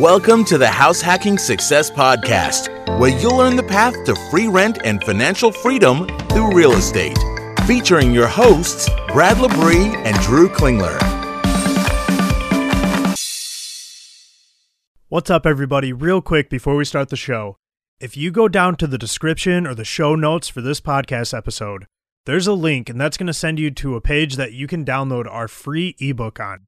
Welcome to the House Hacking Success Podcast, where you'll learn the path to free rent and financial freedom through real estate. Featuring your hosts, Brad Labrie and Drew Klingler. What's up, everybody? Real quick before we start the show. If you go down to the description or the show notes for this podcast episode, there's a link, and that's going to send you to a page that you can download our free ebook on.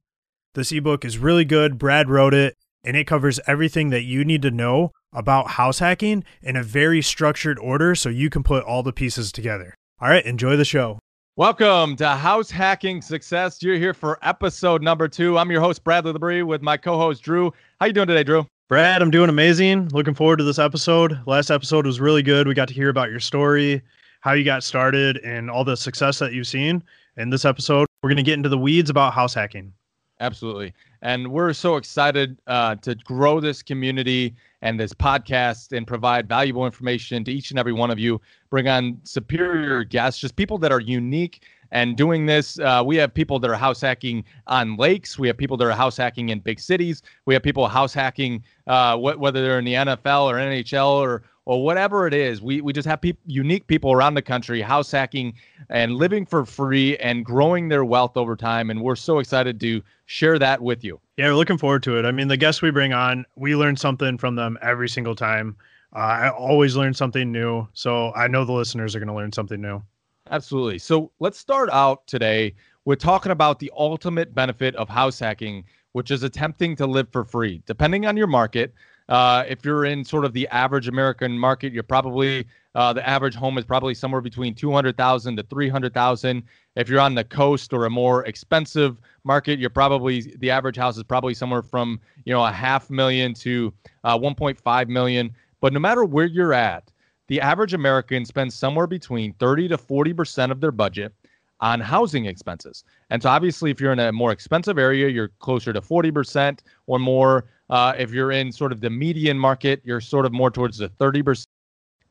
This ebook is really good. Brad wrote it, and it covers everything that you need to know about house hacking in a very structured order so you can put all the pieces together. All right, enjoy the show. Welcome to House Hacking Success. You're here for episode number two. I'm your host, Bradley Labrie, with my co-host Drew. How you doing today, Drew? Brad, I'm doing amazing. Looking forward to this episode. Last episode was really good. We got to hear about your story, how you got started, and all the success that you've seen. In this episode, we're going to get into the weeds about house hacking. Absolutely. And we're so excited uh, to grow this community and this podcast and provide valuable information to each and every one of you. Bring on superior guests, just people that are unique and doing this. Uh, we have people that are house hacking on lakes. We have people that are house hacking in big cities. We have people house hacking, uh, wh- whether they're in the NFL or NHL or or whatever it is. We we just have pe- unique people around the country house hacking and living for free and growing their wealth over time. And we're so excited to share that with you. Yeah, we're looking forward to it. I mean, the guests we bring on, we learn something from them every single time. Uh, I always learn something new. So I know the listeners are going to learn something new. Absolutely. So let's start out today with talking about the ultimate benefit of house hacking, which is attempting to live for free. Depending on your market, uh, if you're in sort of the average American market, you're probably uh, the average home is probably somewhere between 200,000 to 300,000. If you're on the coast or a more expensive market, you're probably the average house is probably somewhere from you know a half million to uh, 1.5 million. But no matter where you're at, the average American spends somewhere between 30 to 40 percent of their budget on housing expenses. And so obviously, if you're in a more expensive area, you're closer to 40 percent or more. Uh, if you're in sort of the median market, you're sort of more towards the 30%.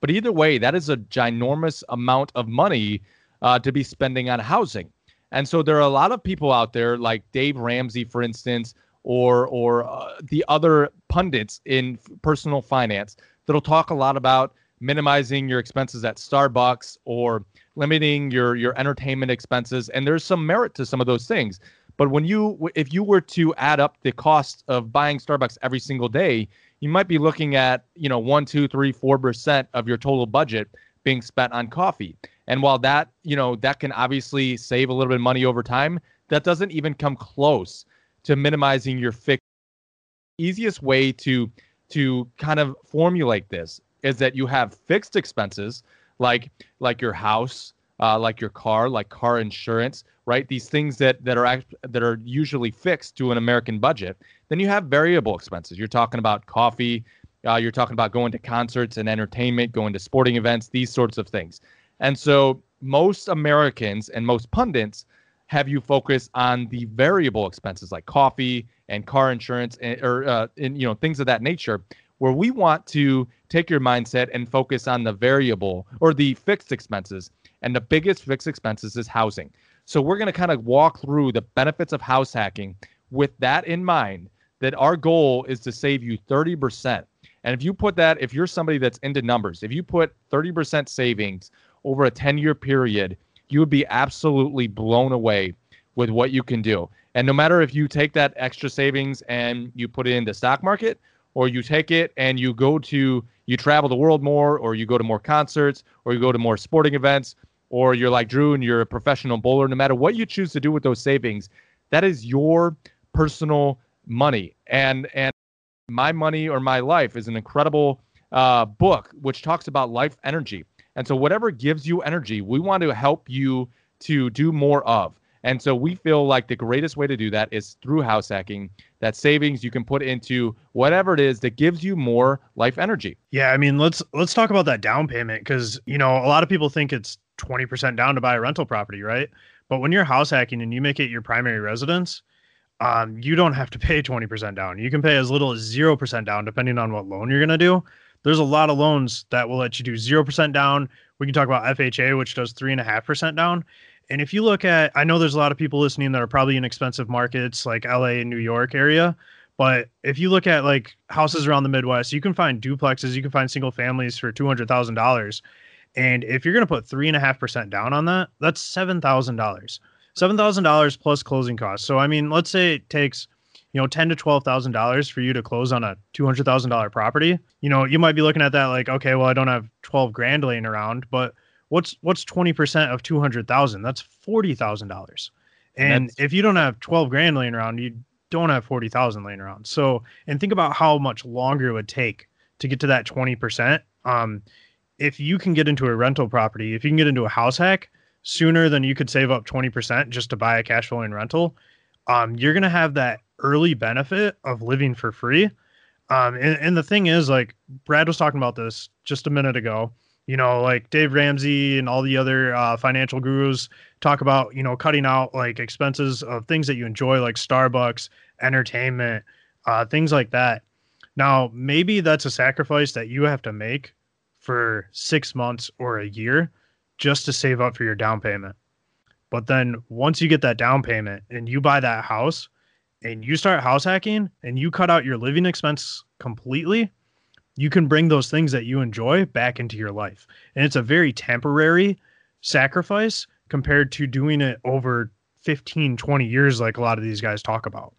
But either way, that is a ginormous amount of money uh, to be spending on housing. And so there are a lot of people out there, like Dave Ramsey, for instance, or or uh, the other pundits in personal finance, that'll talk a lot about minimizing your expenses at Starbucks or limiting your your entertainment expenses. And there's some merit to some of those things. But when you, if you were to add up the cost of buying Starbucks every single day, you might be looking at, you know, one, two, three, four percent of your total budget being spent on coffee. And while that, you know, that can obviously save a little bit of money over time, that doesn't even come close to minimizing your fixed. Easiest way to to kind of formulate this is that you have fixed expenses like like your house, uh, like your car, like car insurance, right? These things that that are that are usually fixed to an American budget. Then you have variable expenses. You're talking about coffee. Uh, you're talking about going to concerts and entertainment, going to sporting events, these sorts of things. And so most Americans and most pundits have you focus on the variable expenses like coffee and car insurance and, or uh, and, you know things of that nature where we want to take your mindset and focus on the variable or the fixed expenses and the biggest fixed expenses is housing so we're going to kind of walk through the benefits of house hacking with that in mind that our goal is to save you 30%. And if you put that, if you're somebody that's into numbers, if you put 30% savings over a 10 year period, you would be absolutely blown away with what you can do. And no matter if you take that extra savings and you put it in the stock market, or you take it and you go to, you travel the world more, or you go to more concerts, or you go to more sporting events, or you're like Drew and you're a professional bowler, no matter what you choose to do with those savings, that is your personal money. And and my money or my life is an incredible uh, book which talks about life energy. And so whatever gives you energy, we want to help you to do more of. And so we feel like the greatest way to do that is through house hacking. That savings you can put into whatever it is that gives you more life energy. Yeah, I mean, let's let's talk about that down payment cuz you know, a lot of people think it's 20% down to buy a rental property, right? But when you're house hacking and you make it your primary residence, um, you don't have to pay 20% down. You can pay as little as 0% down, depending on what loan you're going to do. There's a lot of loans that will let you do 0% down. We can talk about FHA, which does 3.5% down. And if you look at, I know there's a lot of people listening that are probably in expensive markets like LA and New York area, But if you look at like houses around the Midwest, you can find duplexes, you can find single families for two hundred thousand dollars. And if you're gonna put three and a half percent down on that, that's seven thousand dollars. Seven thousand dollars plus closing costs. So I mean, let's say it takes you know ten to twelve thousand dollars for you to close on a two hundred thousand dollar property. You know, you might be looking at that like, okay, well, I don't have twelve grand laying around, but what's what's twenty percent of two hundred thousand? That's forty thousand dollars. And if you don't have twelve grand laying around, you don't have forty thousand laying around. So, and think about how much longer it would take to get to that twenty percent. Um, if you can get into a rental property, if you can get into a house hack sooner than you could save up twenty percent just to buy a cash flowing rental, um, you're gonna have that early benefit of living for free. Um, and, and the thing is, like Brad was talking about this just a minute ago. You know, like Dave Ramsey and all the other uh, financial gurus talk about, you know, cutting out like expenses of things that you enjoy, like Starbucks, entertainment, uh, things like that. Now, maybe that's a sacrifice that you have to make for six months or a year just to save up for your down payment. But then once you get that down payment and you buy that house, and you start house hacking and you cut out your living expense completely, you can bring those things that you enjoy back into your life. And it's a very temporary sacrifice compared to doing it over 15, 20 years, like a lot of these guys talk about.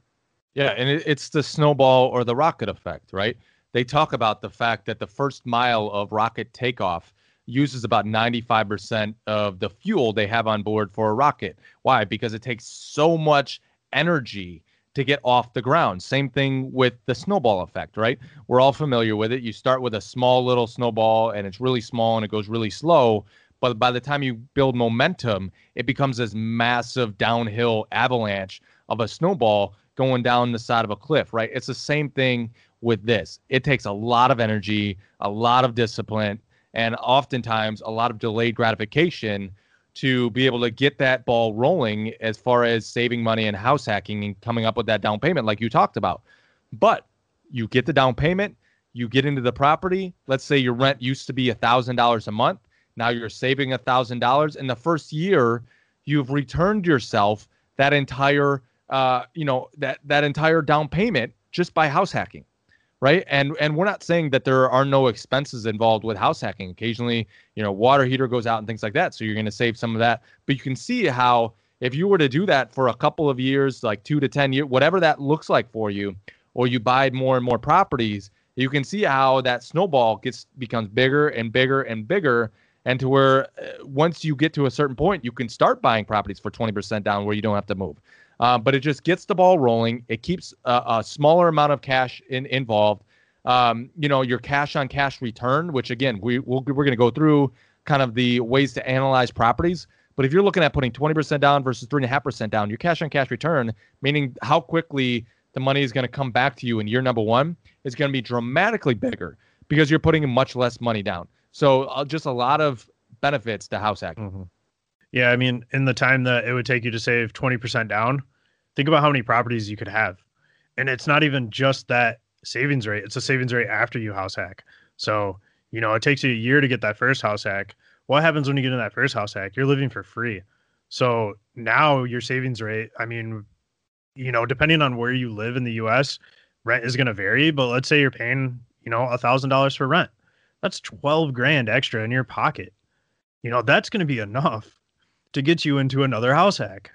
Yeah. And it, it's the snowball or the rocket effect, right? They talk about the fact that the first mile of rocket takeoff uses about 95% of the fuel they have on board for a rocket. Why? Because it takes so much energy to get off the ground. Same thing with the snowball effect, right? We're all familiar with it. You start with a small little snowball and it's really small and it goes really slow. But by the time you build momentum, it becomes this massive downhill avalanche of a snowball going down the side of a cliff, right? It's the same thing with this. It takes a lot of energy, a lot of discipline, and oftentimes a lot of delayed gratification to be able to get that ball rolling as far as saving money and house hacking and coming up with that down payment like you talked about. But you get the down payment, you get into the property. Let's say your rent used to be a thousand dollars a month. Now you're saving a thousand dollars. In the first year, you've returned yourself that entire uh, you know, that that entire down payment just by house hacking right? And and we're not saying that there are no expenses involved with house hacking. Occasionally, you know, water heater goes out and things like that, so you're going to save some of that. But you can see how if you were to do that for a couple of years, like 2 to 10 years, whatever that looks like for you, or you buy more and more properties, you can see how that snowball gets becomes bigger and bigger and bigger and to where uh, once you get to a certain point, you can start buying properties for 20% down where you don't have to move. Uh, but it just gets the ball rolling. It keeps a, a smaller amount of cash in, involved. Um, you know, your cash on cash return, which again, we, we we're going to go through kind of the ways to analyze properties. But if you're looking at putting 20% down versus 3.5% down, your cash on cash return, meaning how quickly the money is going to come back to you in year number one, is going to be dramatically bigger because you're putting much less money down. So uh, just a lot of benefits to house hacking. Mm-hmm. Yeah, I mean, in the time that it would take you to save 20% down, think about how many properties you could have. And it's not even just that savings rate, it's a savings rate after you house hack. So, you know, it takes you a year to get that first house hack. What happens when you get in that first house hack? You're living for free. So now your savings rate, I mean, you know, depending on where you live in the US, rent is going to vary. But let's say you're paying, you know, a thousand dollars for rent. That's 12 grand extra in your pocket. You know, that's going to be enough to get you into another house hack.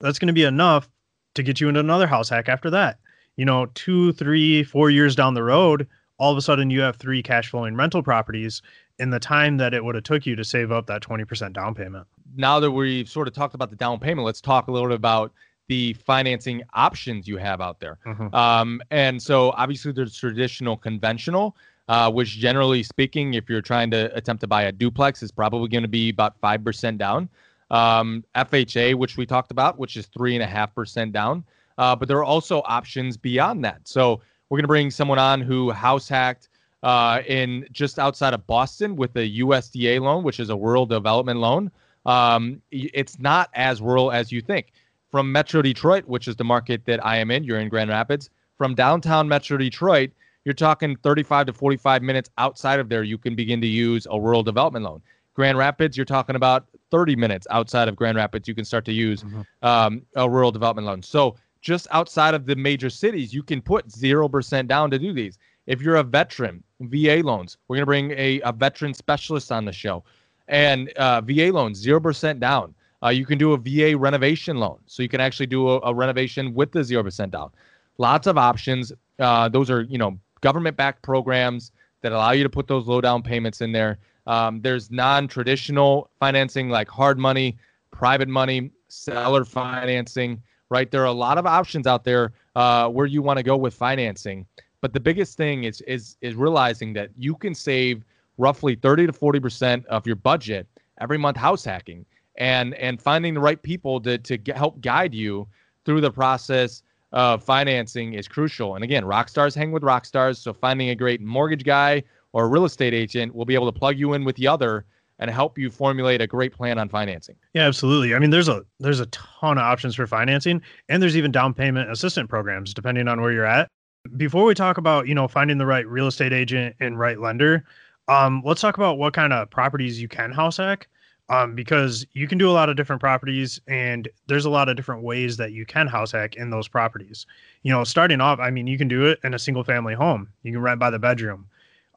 That's going to be enough to get you into another house hack after that. You know, two, three, four years down the road, all of a sudden you have three cash flowing rental properties in the time that it would have took you to save up that 20% down payment. Now that we've sort of talked about the down payment, let's talk a little bit about the financing options you have out there. Mm-hmm. Um, and so obviously there's traditional conventional, uh, which generally speaking, if you're trying to attempt to buy a duplex, is probably going to be about 5% down. Um, FHA, which we talked about, which is 3.5% down. Uh, but there are also options beyond that. So we're going to bring someone on who house hacked uh, in just outside of Boston with a USDA loan, which is a rural development loan. Um, it's not as rural as you think. From Metro Detroit, which is the market that I am in, you're in Grand Rapids. From downtown Metro Detroit, you're talking 35 to 45 minutes outside of there, you can begin to use a rural development loan. Grand Rapids, you're talking about 30 minutes outside of Grand Rapids, you can start to use mm-hmm. um, a rural development loan. So just outside of the major cities, you can put 0% down to do these. If you're a veteran, VA loans, we're going to bring a, a veteran specialist on the show. And uh, VA loans, 0% down. Uh, you can do a VA renovation loan. So you can actually do a, a renovation with the 0% down. Lots of options. Uh, those are, you know, government backed programs that allow you to put those low down payments in there. Um, there's non traditional financing like hard money, private money, seller financing, right? There are a lot of options out there uh, where you want to go with financing. But the biggest thing is is is realizing that you can save roughly 30 to 40 percent of your budget every month house hacking and and finding the right people to to get, help guide you through the process of financing is crucial. And again, rock stars hang with rock stars, so finding a great mortgage guy or a real estate agent will be able to plug you in with the other and help you formulate a great plan on financing. Yeah, absolutely. I mean, there's a there's a ton of options for financing, and there's even down payment assistant programs depending on where you're at. Before we talk about you know finding the right real estate agent and right lender, um, let's talk about what kind of properties you can house hack. Um, because you can do a lot of different properties, and there's a lot of different ways that you can house hack in those properties. You know, starting off, I mean, you can do it in a single family home. You can rent by the bedroom.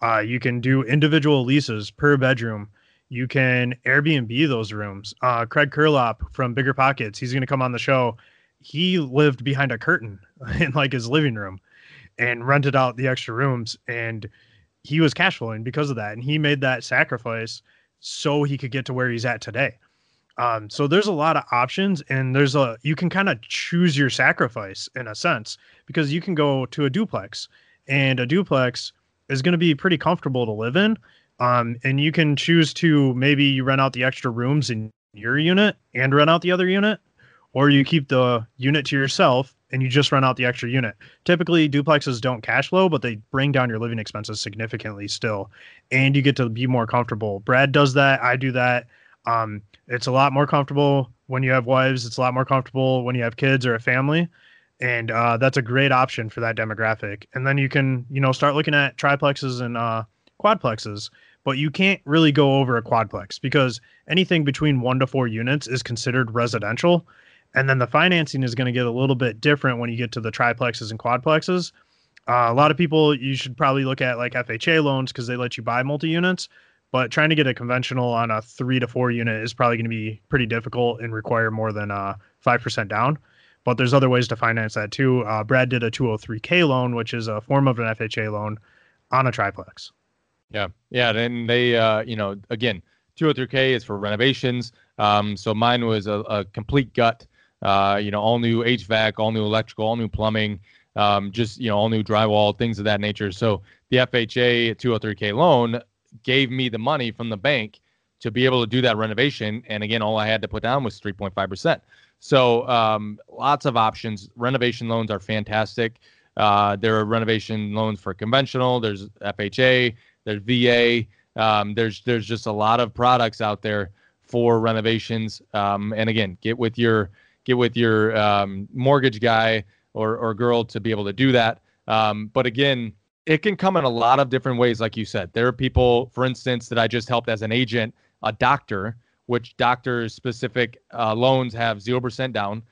Uh, you can do individual leases per bedroom you can Airbnb those rooms. Uh, Craig Curelop from Bigger Pockets, he's going to come on the show. He lived behind a curtain in like his living room and rented out the extra rooms, and he was cash flowing because of that. And he made that sacrifice so he could get to where he's at today. Um, so there's a lot of options, and there's a you can kind of choose your sacrifice in a sense because you can go to a duplex, and a duplex is going to be pretty comfortable to live in um, and you can choose to maybe you rent out the extra rooms in your unit and rent out the other unit, or you keep the unit to yourself and you just rent out the extra unit. Typically, duplexes don't cash flow, but they bring down your living expenses significantly still, and you get to be more comfortable. Brad does that. I do that. Um, it's a lot more comfortable when you have wives. It's a lot more comfortable when you have kids or a family, and uh, that's a great option for that demographic. And then you can, you know, start looking at triplexes and uh, quadplexes but you can't really go over a quadplex because anything between one to four units is considered residential. And then the financing is going to get a little bit different when you get to the triplexes and quadplexes. Uh, a lot of people, you should probably look at like FHA loans because they let you buy multi units. But trying to get a conventional on a three to four unit is probably going to be pretty difficult and require more than uh, 5% down. But there's other ways to finance that too. Uh, Brad did a 203K loan, which is a form of an FHA loan on a triplex. Yeah, yeah, and they, uh, you know, again, 203k is for renovations. Um, so mine was a, a complete gut. Uh, you know, all new HVAC, all new electrical, all new plumbing, um, just you know, all new drywall, things of that nature. So the FHA 203k loan gave me the money from the bank to be able to do that renovation. And again, all I had to put down was 3.5 percent. So um, lots of options. Renovation loans are fantastic. Uh, there are renovation loans for conventional. There's FHA there's VA. Um, there's there's just a lot of products out there for renovations. Um, and again, get with your get with your um, mortgage guy or or girl to be able to do that. Um, but again, it can come in a lot of different ways, like you said. There are people, for instance, that I just helped as an agent, a doctor, which doctors specific uh, loans have zero percent down.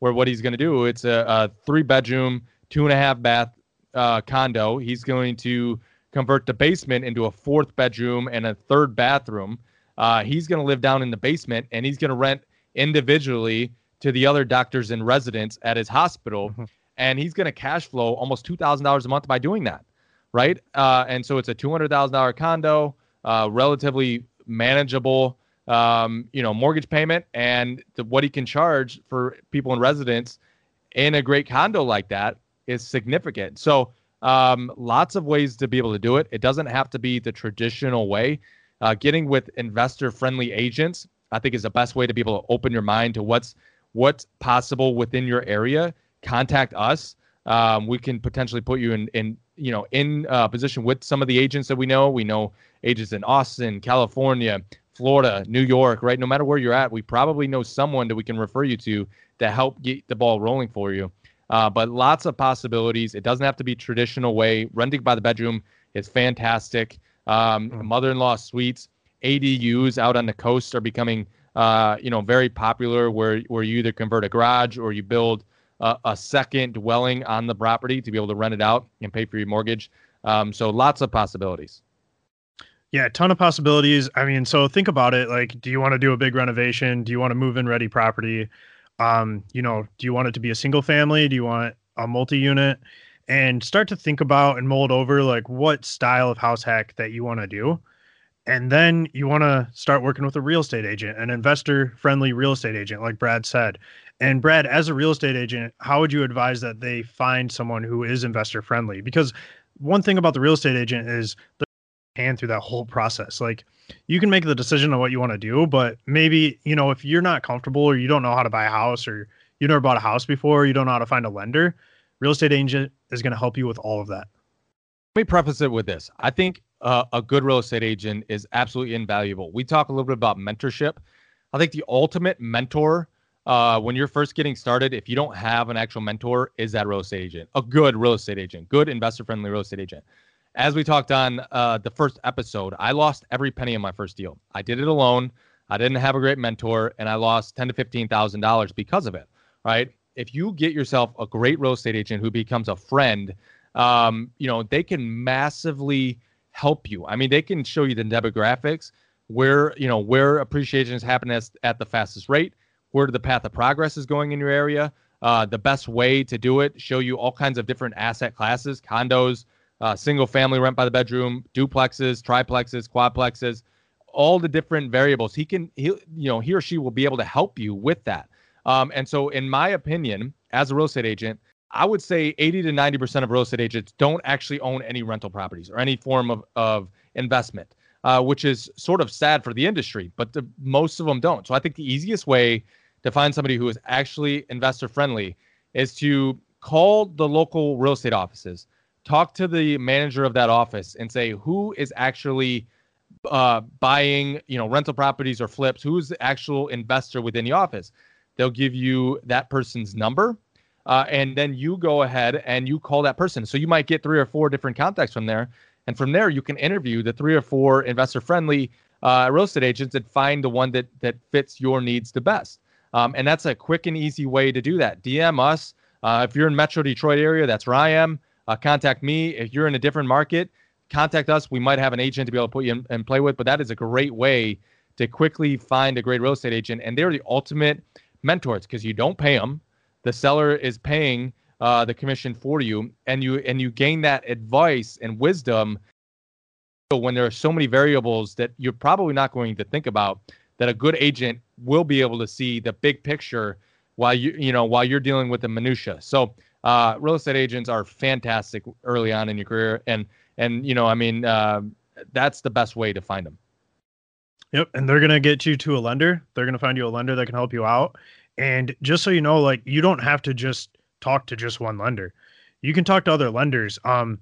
Where what he's going to do, it's a, a, three bedroom, two and a half bath uh, condo. He's going to convert the basement into a fourth bedroom and a third bathroom. Uh, he's going to live down in the basement and he's going to rent individually to the other doctors and residents at his hospital. Mm-hmm. And he's going to cash flow almost $2,000 a month by doing that. Right. Uh, and so it's a $200,000 condo, uh, relatively manageable, um, you know, mortgage payment and the, what he can charge for people in residence in a great condo like that is significant. So, um, lots of ways to be able to do it. It doesn't have to be the traditional way. Uh, getting with investor-friendly agents, I think, is the best way to be able to open your mind to what's what's possible within your area. Contact us. Um, we can potentially put you in in you know in uh, position with some of the agents that we know. We know agents in Austin, California, Florida, New York. Right, no matter where you're at, we probably know someone that we can refer you to to help get the ball rolling for you. Uh, but lots of possibilities. It doesn't have to be traditional way. Renting by the bedroom is fantastic. Um, mm. Mother-in-law suites, ADUs out on the coast are becoming, uh, you know, very popular. Where where you either convert a garage or you build a, a, second dwelling on the property to be able to rent it out and pay for your mortgage. Um, so lots of possibilities. Yeah, a ton of possibilities. I mean, so think about it. Like, do you want to do a big renovation? Do you want to move in ready property? Um, you know, do you want it to be a single family? Do you want a multi-unit? And start to think about and mold over like what style of house hack that you want to do. And then you want to start working with a real estate agent, an investor friendly real estate agent, like Brad said. And Brad, as a real estate agent, how would you advise that they find someone who is investor friendly? Because one thing about the real estate agent is they're hand through that whole process. Like you can make the decision on what you want to do, but maybe, you know, if you're not comfortable or you don't know how to buy a house or you never bought a house before, you don't know how to find a lender, real estate agent is going to help you with all of that. Let me preface it with this. I think uh, a good real estate agent is absolutely invaluable. We talk a little bit about mentorship. I think the ultimate mentor uh, when you're first getting started, if you don't have an actual mentor, is that real estate agent, a good real estate agent, good investor friendly real estate agent as we talked on uh, the first episode, I lost every penny in my first deal. I did it alone. I didn't have a great mentor, and I lost ten to fifteen thousand dollars because of it. Right? If you get yourself a great real estate agent who becomes a friend, um, you know they can massively help you. I mean, they can show you the demographics, where you know where appreciation is happening at, the fastest rate, where the path of progress is going in your area, uh, the best way to do it, show you all kinds of different asset classes, condos uh, single family rent by the bedroom, duplexes, triplexes, quadplexes, all the different variables. He can, he, you know, he or she will be able to help you with that. Um, and so, in my opinion, as a real estate agent, I would say 80 to 90% of real estate agents don't actually own any rental properties or any form of, of investment, uh, which is sort of sad for the industry, but the, most of them don't. So I think the easiest way to find somebody who is actually investor friendly is to call the local real estate offices talk to the manager of that office and say who is actually uh, buying, you know, rental properties or flips. Who's the actual investor within the office? They'll give you that person's number, uh, and then you go ahead and you call that person. So you might get three or four different contacts from there, and from there you can interview the three or four investor-friendly uh, real estate agents and find the one that that fits your needs the best. Um, and that's a quick and easy way to do that. DM us uh, if you're in Metro Detroit area. That's where I am uh, contact me. If you're in a different market, contact us. We might have an agent to be able to put you in and play with, but that is a great way to quickly find a great real estate agent. And they're the ultimate mentors because you don't pay them. The seller is paying uh, the commission for you, and you and you gain that advice and wisdom. So when there are so many variables that you're probably not going to think about, that a good agent will be able to see the big picture while you you know while you're dealing with the minutia. So uh, real estate agents are fantastic early on in your career, and and you know, I mean, uh, that's the best way to find them. Yep, and they're gonna get you to a lender. They're gonna find you a lender that can help you out. And just so you know, like you don't have to just talk to just one lender. You can talk to other lenders. Um,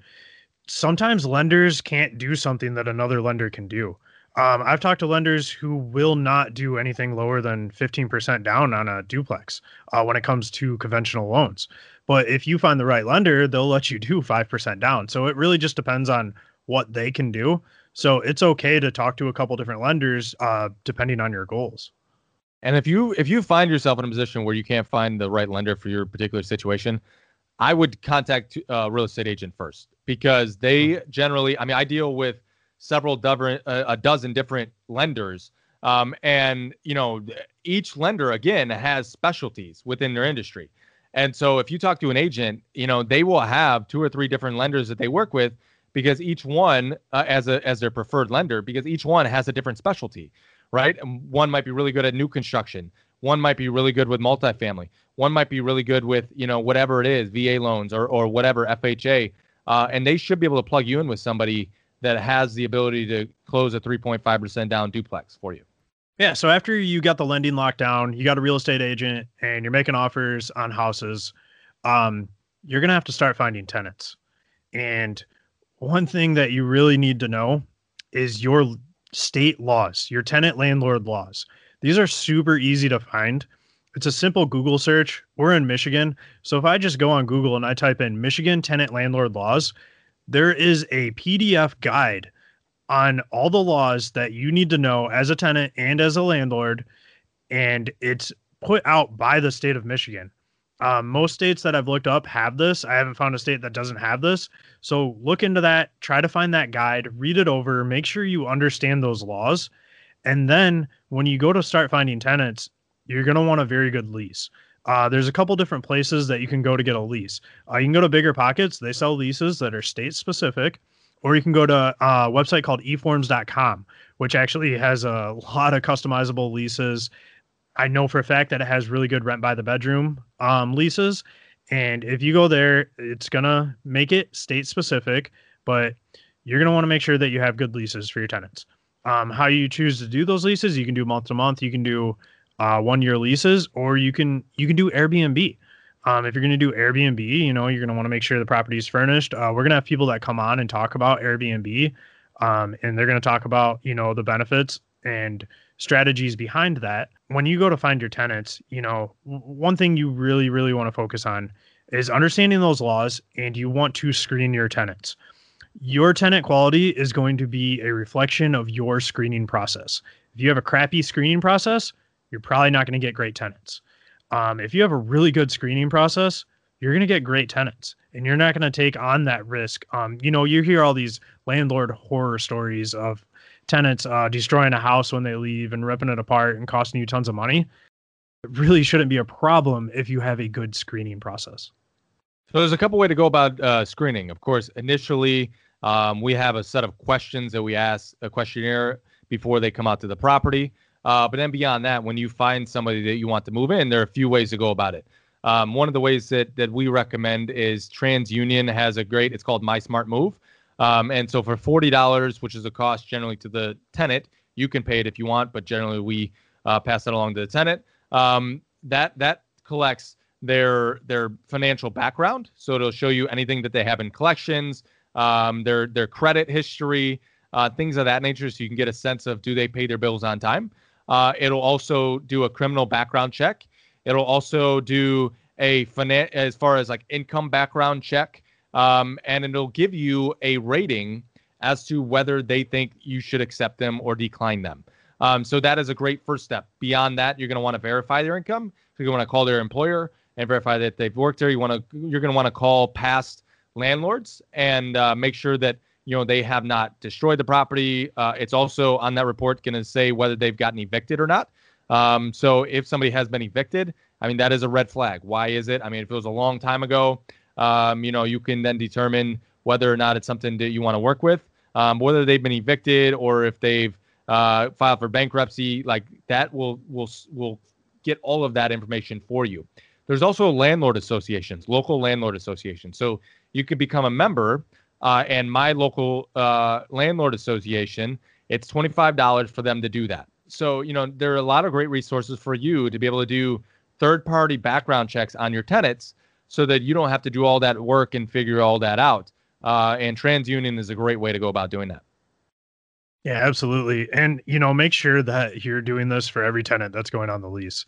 sometimes lenders can't do something that another lender can do. Um, I've talked to lenders who will not do anything lower than 15% down on a duplex uh, when it comes to conventional loans. But if you find the right lender, they'll let you do 5% down. So it really just depends on what they can do. So it's okay to talk to a couple different lenders uh, depending on your goals. And if you if you find yourself in a position where you can't find the right lender for your particular situation, I would contact a uh, real estate agent first because they mm-hmm. generally, I mean, I deal with several dozen, uh, a dozen different lenders, um, and you know, each lender again has specialties within their industry. And so if you talk to an agent, you know, they will have two or three different lenders that they work with because each one uh, as a as their preferred lender because each one has a different specialty, right? And one might be really good at new construction, one might be really good with multifamily, one might be really good with, you know, whatever it is, VA loans or or whatever FHA. Uh, and they should be able to plug you in with somebody that has the ability to close a 3.5% down duplex for you. Yeah. So after you got the lending locked down, you got a real estate agent, and you're making offers on houses. Um, you're gonna have to start finding tenants. And one thing that you really need to know is your state laws, your tenant landlord laws. These are super easy to find. It's a simple Google search. We're in Michigan. So if I just go on Google and I type in Michigan tenant landlord laws, there is a PDF guide on all the laws that you need to know as a tenant and as a landlord and it's put out by the state of Michigan Um, most states that I've looked up have this. I haven't found a state that doesn't have this. So look into that. Try to find that guide, read it over, make sure you understand those laws. And then when you go to start finding tenants, you're going to want a very good lease. Uh, there's a couple different places that you can go to get a lease. Uh, you can go to Bigger Pockets. They sell leases that are state specific, or you can go to a website called eforms.com, which actually has a lot of customizable leases. I know for a fact that it has really good rent by the bedroom um, leases. And if you go there, it's going to make it state specific, but you're going to want to make sure that you have good leases for your tenants. Um, how you choose to do those leases, you can do month to month, you can do uh, one year leases, or you can you can do Airbnb. Um, if you're going to do Airbnb, you know you're going to want to make sure the property is furnished. Uh, we're going to have people that come on and talk about Airbnb, um, and they're going to talk about you know the benefits and strategies behind that. When you go to find your tenants, you know, one thing you really, really want to focus on is understanding those laws and you want to screen your tenants. Your tenant quality is going to be a reflection of your screening process. If you have a crappy screening process, you're probably not going to get great tenants. Um, if you have a really good screening process, you're going to get great tenants and you're not going to take on that risk. Um, you know, you hear all these landlord horror stories of tenants uh, destroying a house when they leave and ripping it apart and costing you tons of money. It really shouldn't be a problem if you have a good screening process. So there's a couple way to go about uh, screening. Of course, initially um, we have a set of questions that we ask a questionnaire before they come out to the property. Uh, but then beyond that, when you find somebody that you want to move in, there are a few ways to go about it. Um, one of the ways that that we recommend is TransUnion has a great. It's called My Smart Move. Um, and so for forty dollars, which is a cost generally to the tenant, you can pay it if you want, but generally we uh, pass that along to the tenant. Um, that that collects their their financial background, so it'll show you anything that they have in collections, um, their their credit history, uh, things of that nature, so you can get a sense of do they pay their bills on time. Uh, it'll also do a criminal background check. It'll also do a finan- as far as like income background check um, and it'll give you a rating as to whether they think you should accept them or decline them. Um, so that is a great first step. Beyond that, you're going to want to verify their income. So you're going to want to call their employer and verify that they've worked there. You want to you're going to want to call past landlords and uh, make sure that you know they have not destroyed the property. Uh, it's also on that report going to say whether they've gotten evicted or not. Um, so if somebody has been evicted, I mean that is a red flag. Why is it? I mean if it was a long time ago, um, you know, you can then determine whether or not it's something that you want to work with, um, whether they've been evicted or if they've uh, filed for bankruptcy. Like that will will will get all of that information for you. There's also landlord associations, local landlord associations. So you could become a member. Uh, and my local uh, landlord association, it's $25 for them to do that. So, you know, there are a lot of great resources for you to be able to do third party background checks on your tenants so that you don't have to do all that work and figure all that out. Uh, and TransUnion is a great way to go about doing that. Yeah, absolutely. And you know, make sure that you're doing this for every tenant that's going on the lease.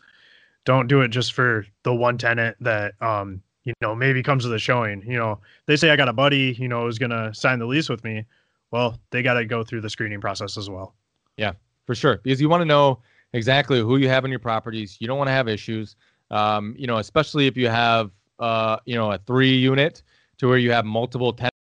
Don't do it just for the one tenant that um, you know, maybe comes to the showing. You know, they say I got a buddy, you know, who's gonna sign the lease with me. Well, they gotta go through the screening process as well. Yeah, for sure. Because you want to know exactly who you have in your properties. You don't want to have issues. Um, you know, especially if you have uh, you know, a three unit to where you have multiple tenants.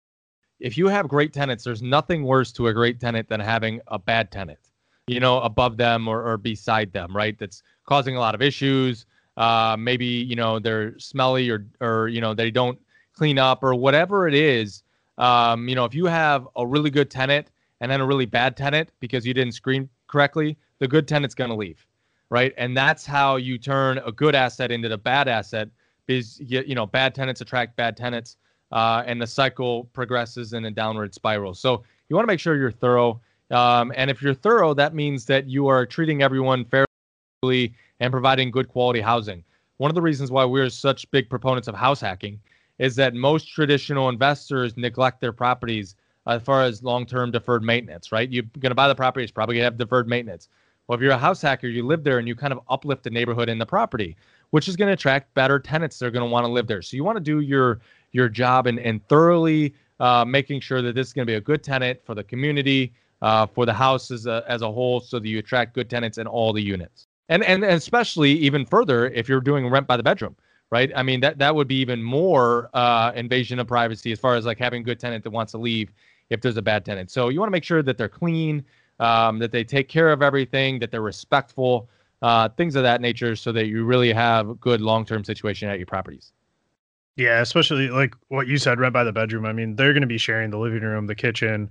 If you have great tenants, there's nothing worse to a great tenant than having a bad tenant, you know, above them or, or beside them, right? That's causing a lot of issues. Uh, maybe, you know, they're smelly or, or, you know, they don't clean up or whatever it is. Um, you know, if you have a really good tenant and then a really bad tenant because you didn't screen correctly, the good tenant's going to leave, right? And that's how you turn a good asset into the bad asset because you know bad tenants attract bad tenants, uh, and the cycle progresses in a downward spiral. So you want to make sure you're thorough, um, and if you're thorough, that means that you are treating everyone fairly and providing good quality housing. One of the reasons why we're such big proponents of house hacking is that most traditional investors neglect their properties as far as long-term deferred maintenance. Right? You're going to buy the property; it's probably going to have deferred maintenance. Well, if you're a house hacker, you live there and you kind of uplift the neighborhood and the property which is going to attract better tenants that are going to want to live there. So you want to do your your job and, and thoroughly uh, making sure that this is going to be a good tenant for the community, uh, for the house as a, as a whole, so that you attract good tenants in all the units. And, and and especially even further if you're doing rent by the bedroom, right? I mean, that that would be even more uh, invasion of privacy as far as like having a good tenant that wants to leave if there's a bad tenant. So you want to make sure that they're clean, um, that they take care of everything, that they're respectful, uh, things of that nature, so that you really have good long-term situation at your properties. Yeah, especially like what you said, right by the bedroom. I mean, they're going to be sharing the living room, the kitchen.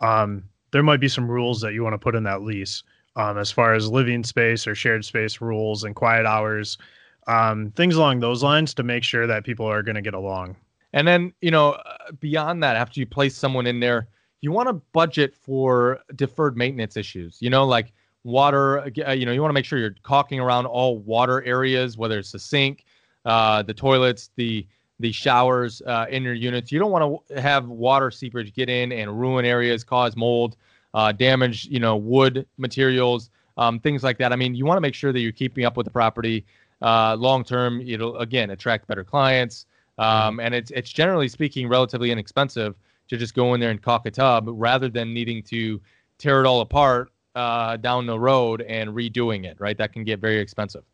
Um, there might be some rules that you want to put in that lease um, as far as living space or shared space rules and quiet hours, um, things along those lines to make sure that people are going to get along. And then, you know, uh, beyond that, after you place someone in there, you want to budget for deferred maintenance issues. You know, like water. Uh, you know, you want to make sure you're caulking around all water areas, whether it's the sink, uh, the toilets, the the showers uh, in your units. You don't want to have water seepage get in and ruin areas, cause mold, uh, damage, you know, wood materials, um, things like that. I mean, you want to make sure that you're keeping up with the property uh, long term. It'll again attract better clients, um, and it's it's generally speaking relatively inexpensive to just go in there and caulk a tub rather than needing to tear it all apart uh, down the road and redoing it. Right, that can get very expensive.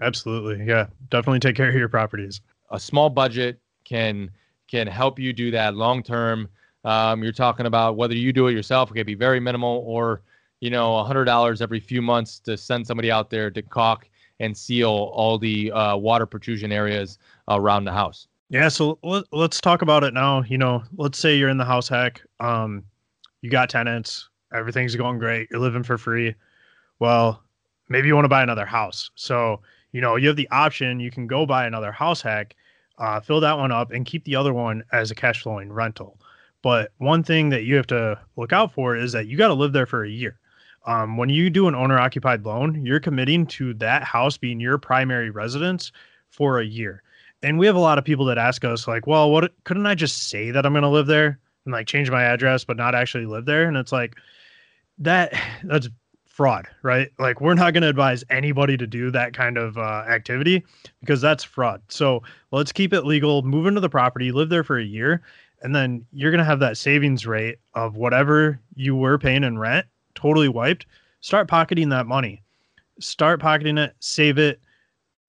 Absolutely, yeah, definitely take care of your properties. A small budget can can help you do that long term. Um, you're talking about whether you do it yourself, it could be very minimal, or you know, $100 every few months to send somebody out there to caulk and seal all the uh, water protrusion areas around the house. Yeah, so let, us talk about it now. You know, let's say you're in the house hack, um, you got tenants, everything's going great, you're living for free. Well, maybe you want to buy another house. So, you know, you have the option, you can go buy another house hack, uh, fill that one up, and keep the other one as a cash flowing rental. But one thing that you have to look out for is that you got to live there for a year. Um, when you do an owner occupied loan, you're committing to that house being your primary residence for a year. And we have a lot of people that ask us, like, well, what couldn't I just say that I'm going to live there and like change my address, but not actually live there? And it's like, that that's fraud, right? Like, we're not going to advise anybody to do that kind of uh, activity because that's fraud. So let's keep it legal, move into the property, live there for a year, and then you're going to have that savings rate of whatever you were paying in rent totally wiped, start pocketing that money. Start pocketing it, save it.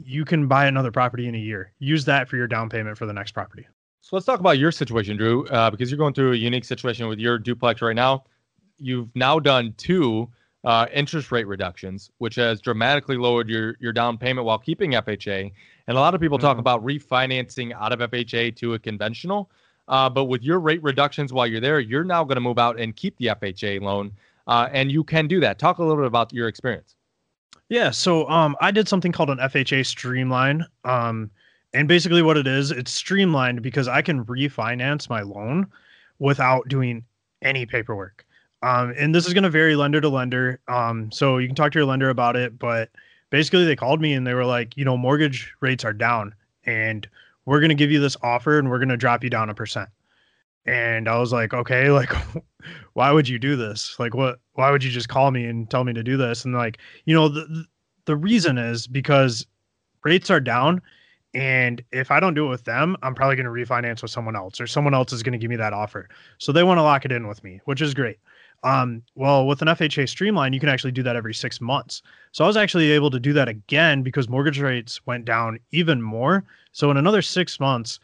You can buy another property in a year. Use that for your down payment for the next property. So let's talk about your situation, Drew, uh, because you're going through a unique situation with your duplex right now. You've now done two uh, interest rate reductions, which has dramatically lowered your your down payment while keeping FHA. And a lot of people mm-hmm. talk about refinancing out of FHA to a conventional. Uh, but with your rate reductions while you're there, you're now going to move out and keep the FHA loan uh, and you can do that. Talk a little bit about your experience. Yeah, so um, I did something called an FHA streamline. Um, and basically, what it is, it's streamlined because I can refinance my loan without doing any paperwork. Um, and this is going to vary lender to lender. Um, so you can talk to your lender about it. But basically, they called me and they were like, you know, mortgage rates are down, and we're going to give you this offer, and we're going to drop you down a percent and I was like, okay, like, why would you do this? Like, what? Why would you just call me and tell me to do this? And like, you know, the the reason is because rates are down, and if I don't do it with them, I'm probably going to refinance with someone else, or someone else is going to give me that offer. So they want to lock it in with me, which is great. Um, well, with an FHA streamline, you can actually do that every six months. So I was actually able to do that again because mortgage rates went down even more. So in another six months,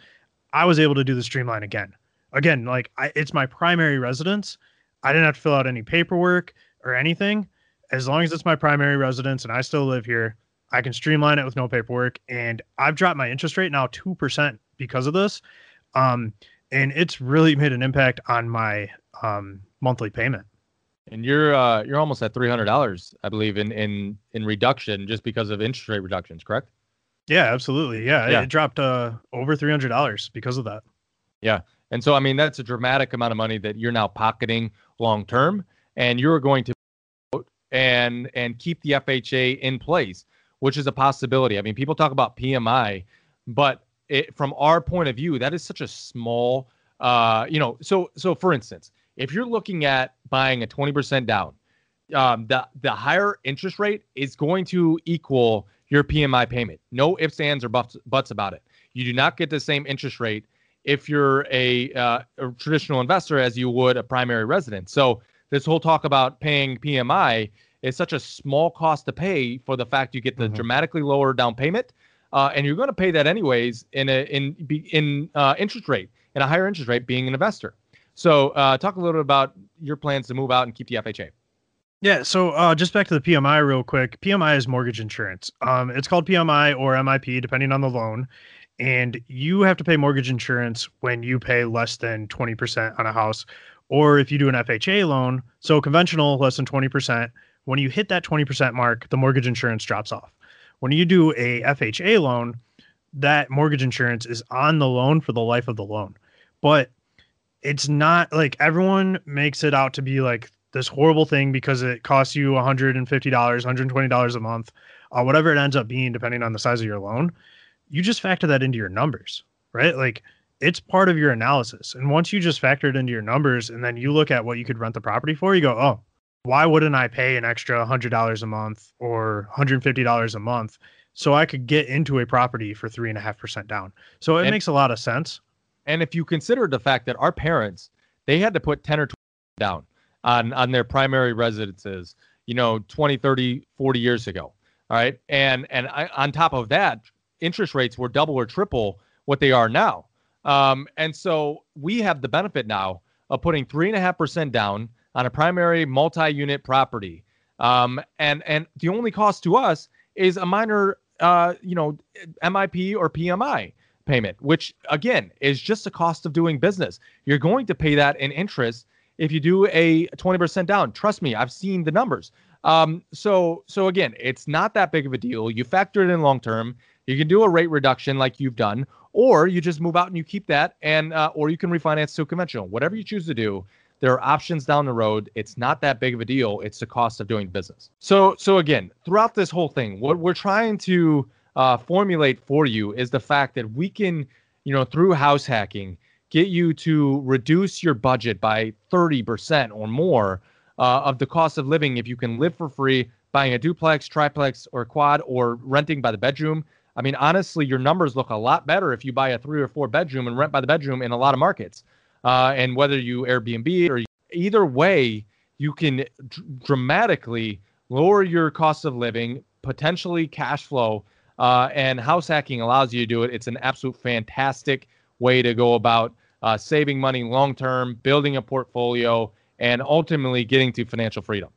I was able to do the streamline again again, like I, it's my primary residence. I didn't have to fill out any paperwork or anything. As long as it's my primary residence and I still live here, I can streamline it with no paperwork. And I've dropped my interest rate now 2% because of this. Um, and it's really made an impact on my um, monthly payment. And you're uh, you're almost at three hundred dollars, I believe, in in in reduction just because of interest rate reductions, correct? Yeah, absolutely. Yeah, yeah. it dropped uh, over three hundred dollars because of that. Yeah, and so, I mean, that's a dramatic amount of money that you're now pocketing long term, and you're going to and and keep the FHA in place, which is a possibility. I mean, people talk about PMI, but it, from our point of view, that is such a small, uh, you know. So so for instance, if you're looking at buying a 20% down, um, the the higher interest rate is going to equal your PMI payment. No ifs, ands, or buts, buts about it. You do not get the same interest rate if you're a, uh, a traditional investor as you would a primary resident. So this whole talk about paying PMI is such a small cost to pay for the fact you get the mm-hmm. dramatically lower down payment uh, and you're going to pay that anyways in a in in uh, interest rate in a higher interest rate being an investor. So uh, talk a little bit about your plans to move out and keep the FHA. Yeah, so uh, just back to the PMI real quick. PMI is mortgage insurance. Um, it's called PMI or MIP depending on the loan, and you have to pay mortgage insurance when you pay less than twenty percent on a house, or if you do an FHA loan. So conventional less than twenty percent. When you hit that twenty percent mark, the mortgage insurance drops off. When you do a FHA loan, that mortgage insurance is on the loan for the life of the loan. But it's not like everyone makes it out to be like this horrible thing because it costs you $150, $120 a month, uh, whatever it ends up being, depending on the size of your loan. You just factor that into your numbers, right? Like it's part of your analysis. And once you just factor it into your numbers and then you look at what you could rent the property for, you go, oh, why wouldn't I pay an extra $100 a month or $150 a month so I could get into a property for three and a half percent down? So it and, makes a lot of sense. And if you consider the fact that our parents, they had to put 10 or 20 down on, on their primary residences, you know, 20, 30, 40 years ago. All right. And, and I, on top of that, interest rates were double or triple what they are now. Um, and so we have the benefit now of putting three and a half percent down on a primary multi-unit property. Um, and and the only cost to us is a minor, uh, you know, MIP or PMI payment, which again is just a cost of doing business. You're going to pay that in interest if you do a 20% down. Trust me, I've seen the numbers. Um, so so again, it's not that big of a deal. You factor it in long term. You can do a rate reduction like you've done, or you just move out and you keep that, and uh, or you can refinance to conventional. Whatever you choose to do, there are options down the road. It's not that big of a deal. It's the cost of doing business. So, so again, throughout this whole thing, what we're trying to uh, formulate for you is the fact that we can, you know, through house hacking, get you to reduce your budget by 30% or more uh, of the cost of living if you can live for free buying a duplex, triplex, or quad, or renting by the bedroom. I mean, honestly, your numbers look a lot better if you buy a three or four bedroom and rent by the bedroom in a lot of markets uh, and whether you Airbnb or either way, you can dr- dramatically lower your cost of living, potentially cash flow, uh, and house hacking allows you to do it. It's an absolute fantastic way to go about uh, saving money long term, building a portfolio, and ultimately getting to financial freedom.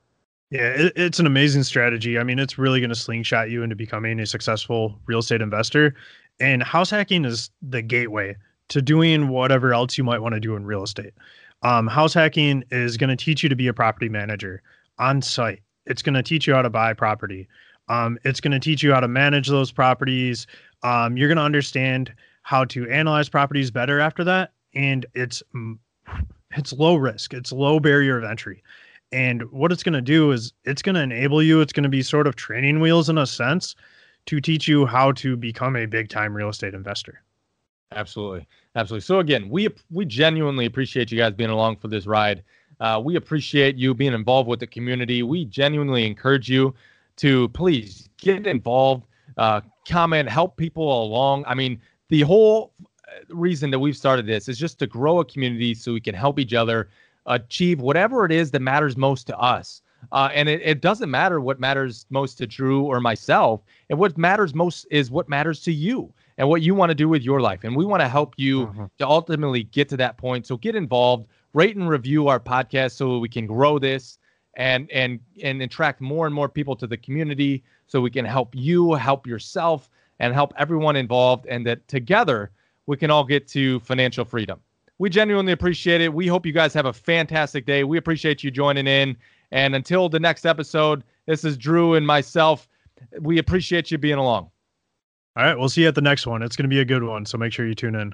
Yeah, it, it's an amazing strategy. I mean, it's really going to slingshot you into becoming a successful real estate investor. And house hacking is the gateway to doing whatever else you might want to do in real estate. Um, house hacking is going to teach you to be a property manager on site. It's going to teach you how to buy property. Um, it's going to teach you how to manage those properties. Um, you're going to understand how to analyze properties better after that, and it's mm, it's low risk. It's low barrier of entry. And what it's going to do is it's going to enable you. It's going to be sort of training wheels in a sense to teach you how to become a big time real estate investor. Absolutely, absolutely. So again, we we genuinely appreciate you guys being along for this ride. Uh, we appreciate you being involved with the community. We genuinely encourage you to please get involved, uh, comment, help people along. I mean, the whole uh, reason that we've started this is just to grow a community so we can help each other achieve whatever it is that matters most to us. Uh, and it, it doesn't matter what matters most to Drew or myself. And what matters most is what matters to you and what you want to do with your life. And we want to help you mm-hmm. to ultimately get to that point. So get involved, rate and review our podcast so we can grow this and and and attract more and more people to the community so we can help you, help yourself, and help everyone involved, and that together we can all get to financial freedom. We genuinely appreciate it. We hope you guys have a fantastic day. We appreciate you joining in. And until the next episode, this is Drew and myself. We appreciate you being along. All right. We'll see you at the next one. It's going to be a good one. So make sure you tune in.